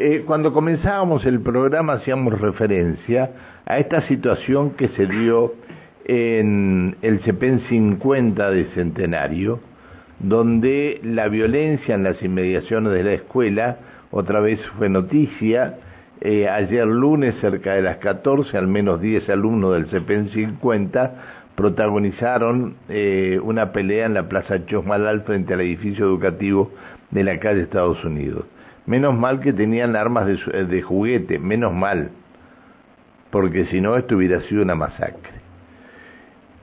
Eh, cuando comenzábamos el programa hacíamos referencia a esta situación que se dio en el CEPEN 50 de Centenario, donde la violencia en las inmediaciones de la escuela otra vez fue noticia. Eh, ayer lunes, cerca de las 14, al menos 10 alumnos del CEPEN 50 protagonizaron eh, una pelea en la Plaza Chosmalal frente al edificio educativo de la calle Estados Unidos. Menos mal que tenían armas de, juguete, menos mal, porque si no esto hubiera sido una masacre.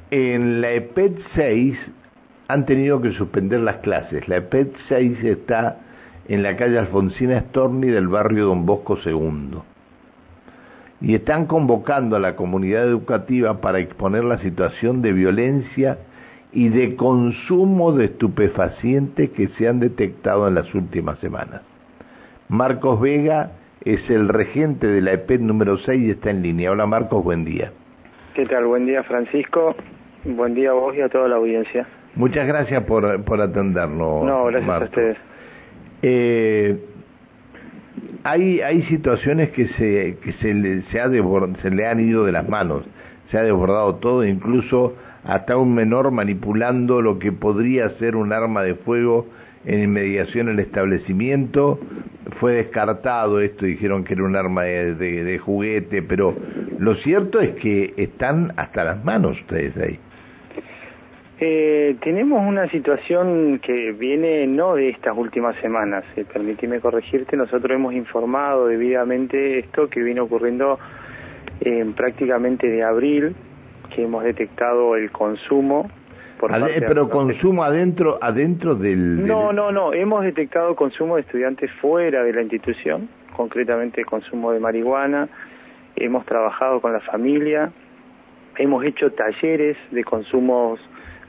En la EPET 6 han tenido que suspender las clases. La EPET 6 está en la calle Alfonsina Storni del barrio Don Bosco II. Y están convocando a la comunidad educativa para exponer la situación de violencia y de consumo de estupefacientes que se han detectado en las últimas semanas. Marcos Vega es el regente de la EPET número 6 y está en línea. Hola Marcos, buen día. ¿Qué tal? Buen día Francisco. Buen día a vos y a toda la audiencia. Muchas gracias por, por atendernos. No, gracias a ustedes. Eh, hay, hay situaciones que se, que se, le, se, ha se le han ido de las manos, se ha desbordado todo, incluso hasta un menor manipulando lo que podría ser un arma de fuego en inmediación del establecimiento. Fue descartado esto, dijeron que era un arma de, de, juguete, pero lo cierto es que están hasta las manos ustedes ahí. Eh, tenemos una situación que viene no de estas últimas semanas, eh, permíteme corregirte, nosotros hemos informado debidamente esto que viene ocurriendo en prácticamente de abril, que hemos detectado el consumo. Por Ade pero consumo adentro, adentro del, No, no, no, hemos detectado consumo de estudiantes fuera de la institución, concretamente consumo de marihuana, hemos trabajado con la familia, hemos hecho talleres de consumos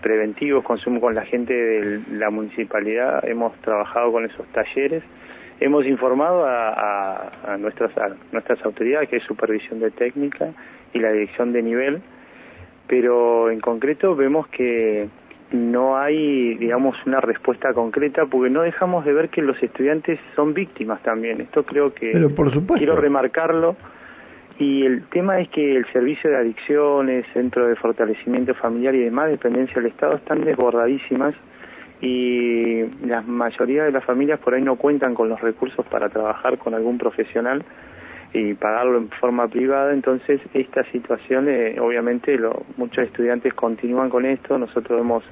preventivos, consumo con la gente de la municipalidad, hemos trabajado con esos talleres, hemos informado a, a, nuestras, a nuestras autoridades, que es supervisión de técnica y la dirección de nivel, pero en concreto vemos que no hay, digamos, una respuesta concreta porque no dejamos de ver que los estudiantes son víctimas también. Esto creo que quiero remarcarlo. Y el tema es que el servicio de adicciones, centro de fortalecimiento familiar y demás dependencia del Estado están desbordadísimas y la mayoría de las familias por ahí no cuentan con los recursos para trabajar con algún profesional y pagarlo en forma privada, entonces esta situación eh, obviamente lo, muchos estudiantes continúan con esto, nosotros hemos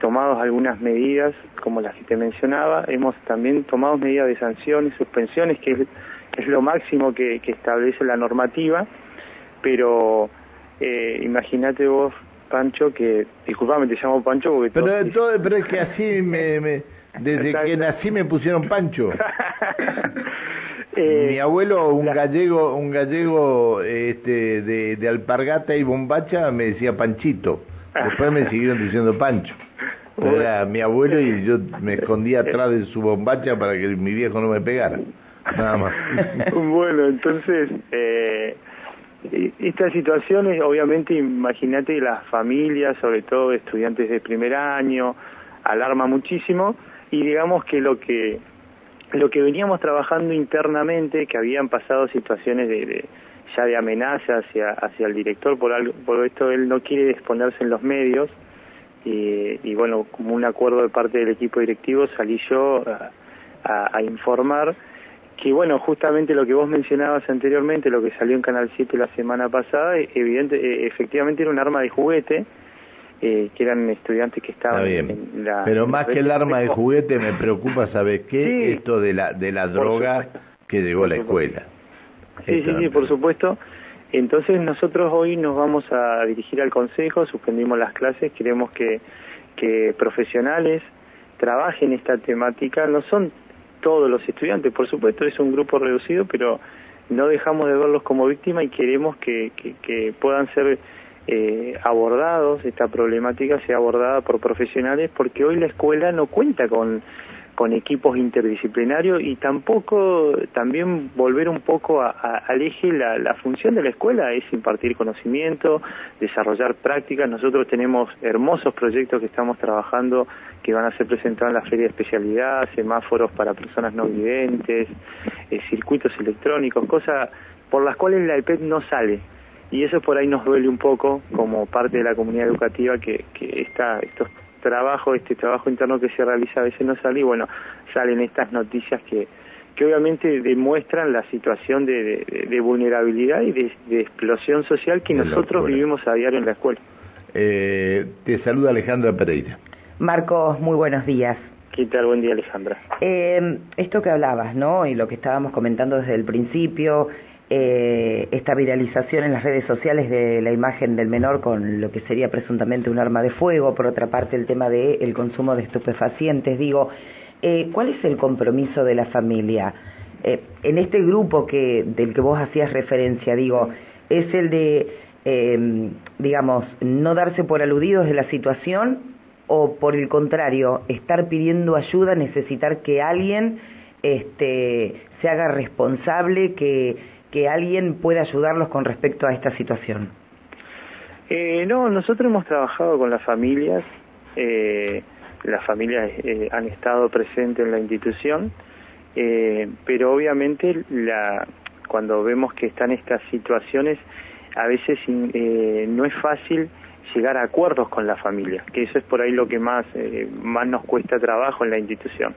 tomado algunas medidas como las que te mencionaba, hemos también tomado medidas de sanciones, suspensiones, que es lo máximo que, que establece la normativa, pero eh, imagínate vos, Pancho, que, disculpame, te llamo Pancho porque... Pero, todo, pero es que así me, me desde Exacto. que nací me pusieron Pancho. eh, Mi abuelo, un la... gallego, un gallego este, de, de alpargata y bombacha, me decía Panchito. Después me siguieron diciendo Pancho. Era mi abuelo y yo me escondía atrás de su bombacha para que mi viejo no me pegara. Nada más. bueno, entonces, eh, estas situaciones, obviamente, imagínate las familias, sobre todo estudiantes de primer año, alarma muchísimo y digamos que lo que lo que veníamos trabajando internamente, que habían pasado situaciones de, de ya de amenaza hacia, hacia el director, por, algo, por esto él no quiere exponerse en los medios, y, y bueno, como un acuerdo de parte del equipo directivo salí yo a, informar que bueno, justamente lo que vos mencionabas anteriormente, lo que salió en Canal 7 la semana pasada, evidente, eh, efectivamente era un arma de juguete, eh, que eran estudiantes que estaban en la... Pero más que el arma de juguete me preocupa, ¿sabes qué? Sí, Esto de la, de la droga que llegó a la escuela. Sí, sí, sí, por supuesto. Entonces nosotros hoy nos vamos a dirigir al Consejo, suspendimos las clases, queremos que, que profesionales trabajen esta temática, no son todos los estudiantes, por supuesto es un grupo reducido, pero no dejamos de verlos como víctimas y queremos que, que, que puedan ser eh, abordados, esta problemática sea abordada por profesionales, porque hoy la escuela no cuenta con, con equipos interdisciplinarios y tampoco también volver un poco al eje la, función de la escuela es impartir conocimiento, desarrollar prácticas. Nosotros tenemos hermosos proyectos que estamos trabajando que van a ser presentados en la feria de especialidad, semáforos para personas no videntes, eh, circuitos electrónicos, cosas por las cuales la IPED no sale. Y eso por ahí nos duele un poco como parte de la comunidad educativa que, que está, estos trabajo, este trabajo interno que se realiza a veces no sale y bueno, salen estas noticias que, que obviamente demuestran la situación de, de, vulnerabilidad y de, explosión social que nosotros vivimos a diario en la escuela. Eh, te saluda Alejandra Pereira. Marcos, muy buenos días. ¿Qué tal? Buen día, Alejandra. Eh, esto que hablabas, ¿no? Y lo que estábamos comentando desde el principio, eh, esta viralización en las redes sociales de la imagen del menor con lo que sería presuntamente un arma de fuego, por otra parte el tema del el consumo de estupefacientes, digo, eh, ¿cuál es el compromiso de la familia? Eh, en este grupo que, del que vos hacías referencia, digo, es el de, eh, digamos, no darse por aludidos de la situación o por el contrario, estar pidiendo ayuda, necesitar que alguien este, se haga responsable, que que alguien pueda ayudarlos con respecto a esta situación? Eh, no, nosotros hemos trabajado con las familias, eh, las familias eh, han estado presentes en la institución, pero obviamente la, cuando vemos que están estas situaciones, a veces no es fácil llegar a acuerdos con la familia, que eso es por ahí lo que más, más nos cuesta trabajo en la institución.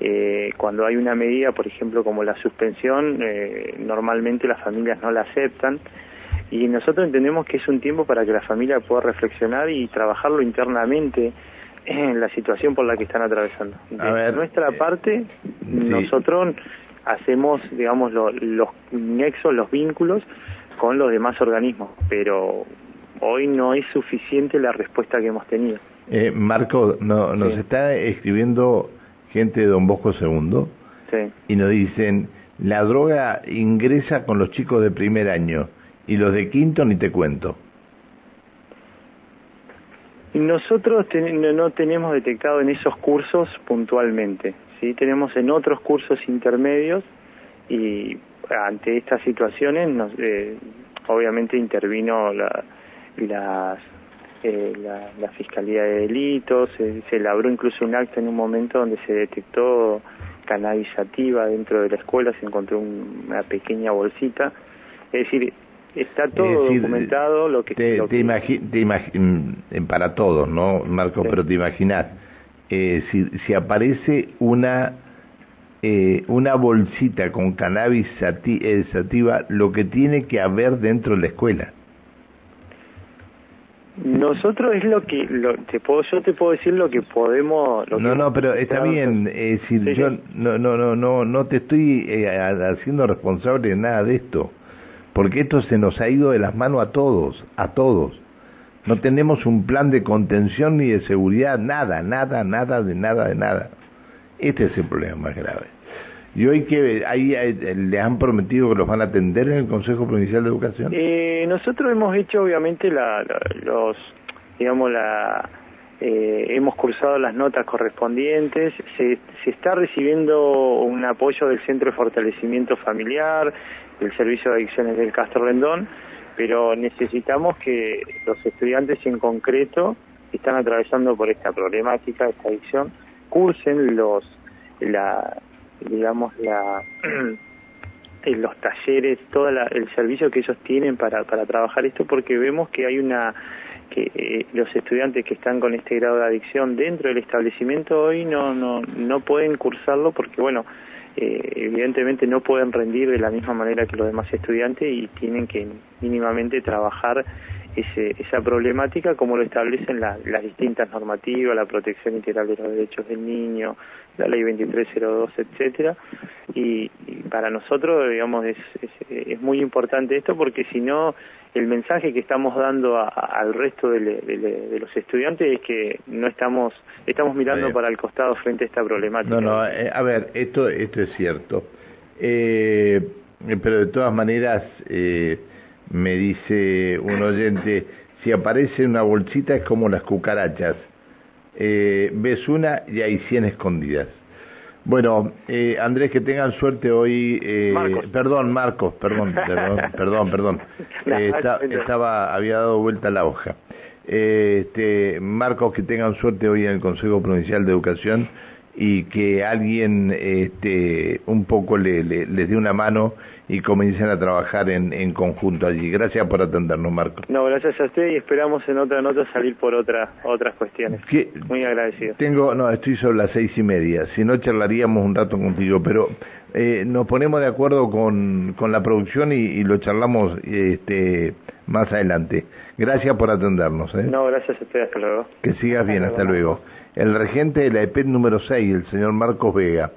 Eh, cuando hay una medida, por ejemplo, como la suspensión, eh, normalmente las familias no la aceptan y nosotros entendemos que es un tiempo para que la familia pueda reflexionar y trabajarlo internamente en la situación por la que están atravesando. De nuestra eh, parte, nosotros hacemos, digamos, los nexos, los vínculos con los demás organismos, pero hoy no es suficiente la respuesta que hemos tenido. Eh, Marco, no, nos está escribiendo gente de Don Bosco II, y nos dicen, la droga ingresa con los chicos de primer año y los de quinto ni te cuento. Nosotros no tenemos detectado en esos cursos puntualmente, sí tenemos en otros cursos intermedios y ante estas situaciones nos, eh, obviamente intervino la, las eh, la, Fiscalía de Delitos, se elaboró incluso un acta en un momento donde se detectó cannabis dentro de la escuela, se encontró una pequeña bolsita. Es decir, está todo documentado lo que... Te, te, mm, para todos, ¿no, Marco? Pero te imaginas, eh, si, si aparece una... Eh, una bolsita con cannabis sativa, lo que tiene que haber dentro de la escuela. Nosotros es lo que lo, te puedo yo te puedo decir lo que podemos no no pero está bien es decir yo no no no no no te estoy eh, haciendo responsable de nada de esto porque esto se nos ha ido de las manos a todos a todos. No tenemos un plan de contención ni de seguridad nada nada nada de nada de nada. Este es el problema más grave ¿Y hoy que ahí eh, le han prometido que los van a atender en el Consejo Provincial de Educación? Eh, nosotros hemos hecho obviamente la, los, digamos, la, eh, hemos cursado las notas correspondientes, se, se está recibiendo un apoyo del Centro de Fortalecimiento Familiar, del Servicio de Adicciones del Castro Rendón, pero necesitamos que los estudiantes en concreto que están atravesando por esta problemática, esta adicción, cursen los la, digamos, la, los talleres, todo el servicio que ellos tienen para, para trabajar esto, porque vemos que hay una que eh, los estudiantes que están con este grado de adicción dentro del establecimiento hoy no no no pueden cursarlo porque bueno eh, evidentemente no pueden rendir de la misma manera que los demás estudiantes y tienen que mínimamente trabajar ese, esa problemática como lo establecen las distintas normativas, la protección integral de los derechos del niño, la ley 2302, etcétera. Y, para nosotros, digamos, es, es, muy importante esto porque si no, el mensaje que estamos dando al resto de, los estudiantes es que no estamos, estamos mirando para el costado frente a esta problemática. No, no, eh, a ver, esto, esto es cierto. Eh, pero de todas maneras, eh, me dice un oyente, si aparece una bolsita es como las cucarachas, eh, ves una y hay cien escondidas. Bueno, eh, Andrés, que tengan suerte hoy. Eh, Perdón, Marcos, perdón, perdón, perdón. Eh, estaba, había dado vuelta la hoja. Eh, este, Marcos, que tengan suerte hoy en el Consejo Provincial de Educación y que alguien este, un poco le, les dé una mano y comiencen a trabajar en, en, conjunto allí. Gracias por atendernos, Marco. No, gracias a usted y esperamos en otra nota salir por otra, otras cuestiones. Muy agradecido. Tengo, no, estoy sobre las seis y media. Si no, charlaríamos un rato contigo, pero eh, nos ponemos de acuerdo con, con la producción y, y, lo charlamos este, más adelante. Gracias por atendernos. ¿eh? No, gracias a usted. Hasta luego. Que sigas bien. Hasta, luego. El regente de la EPET número 6, el señor Marcos Vega.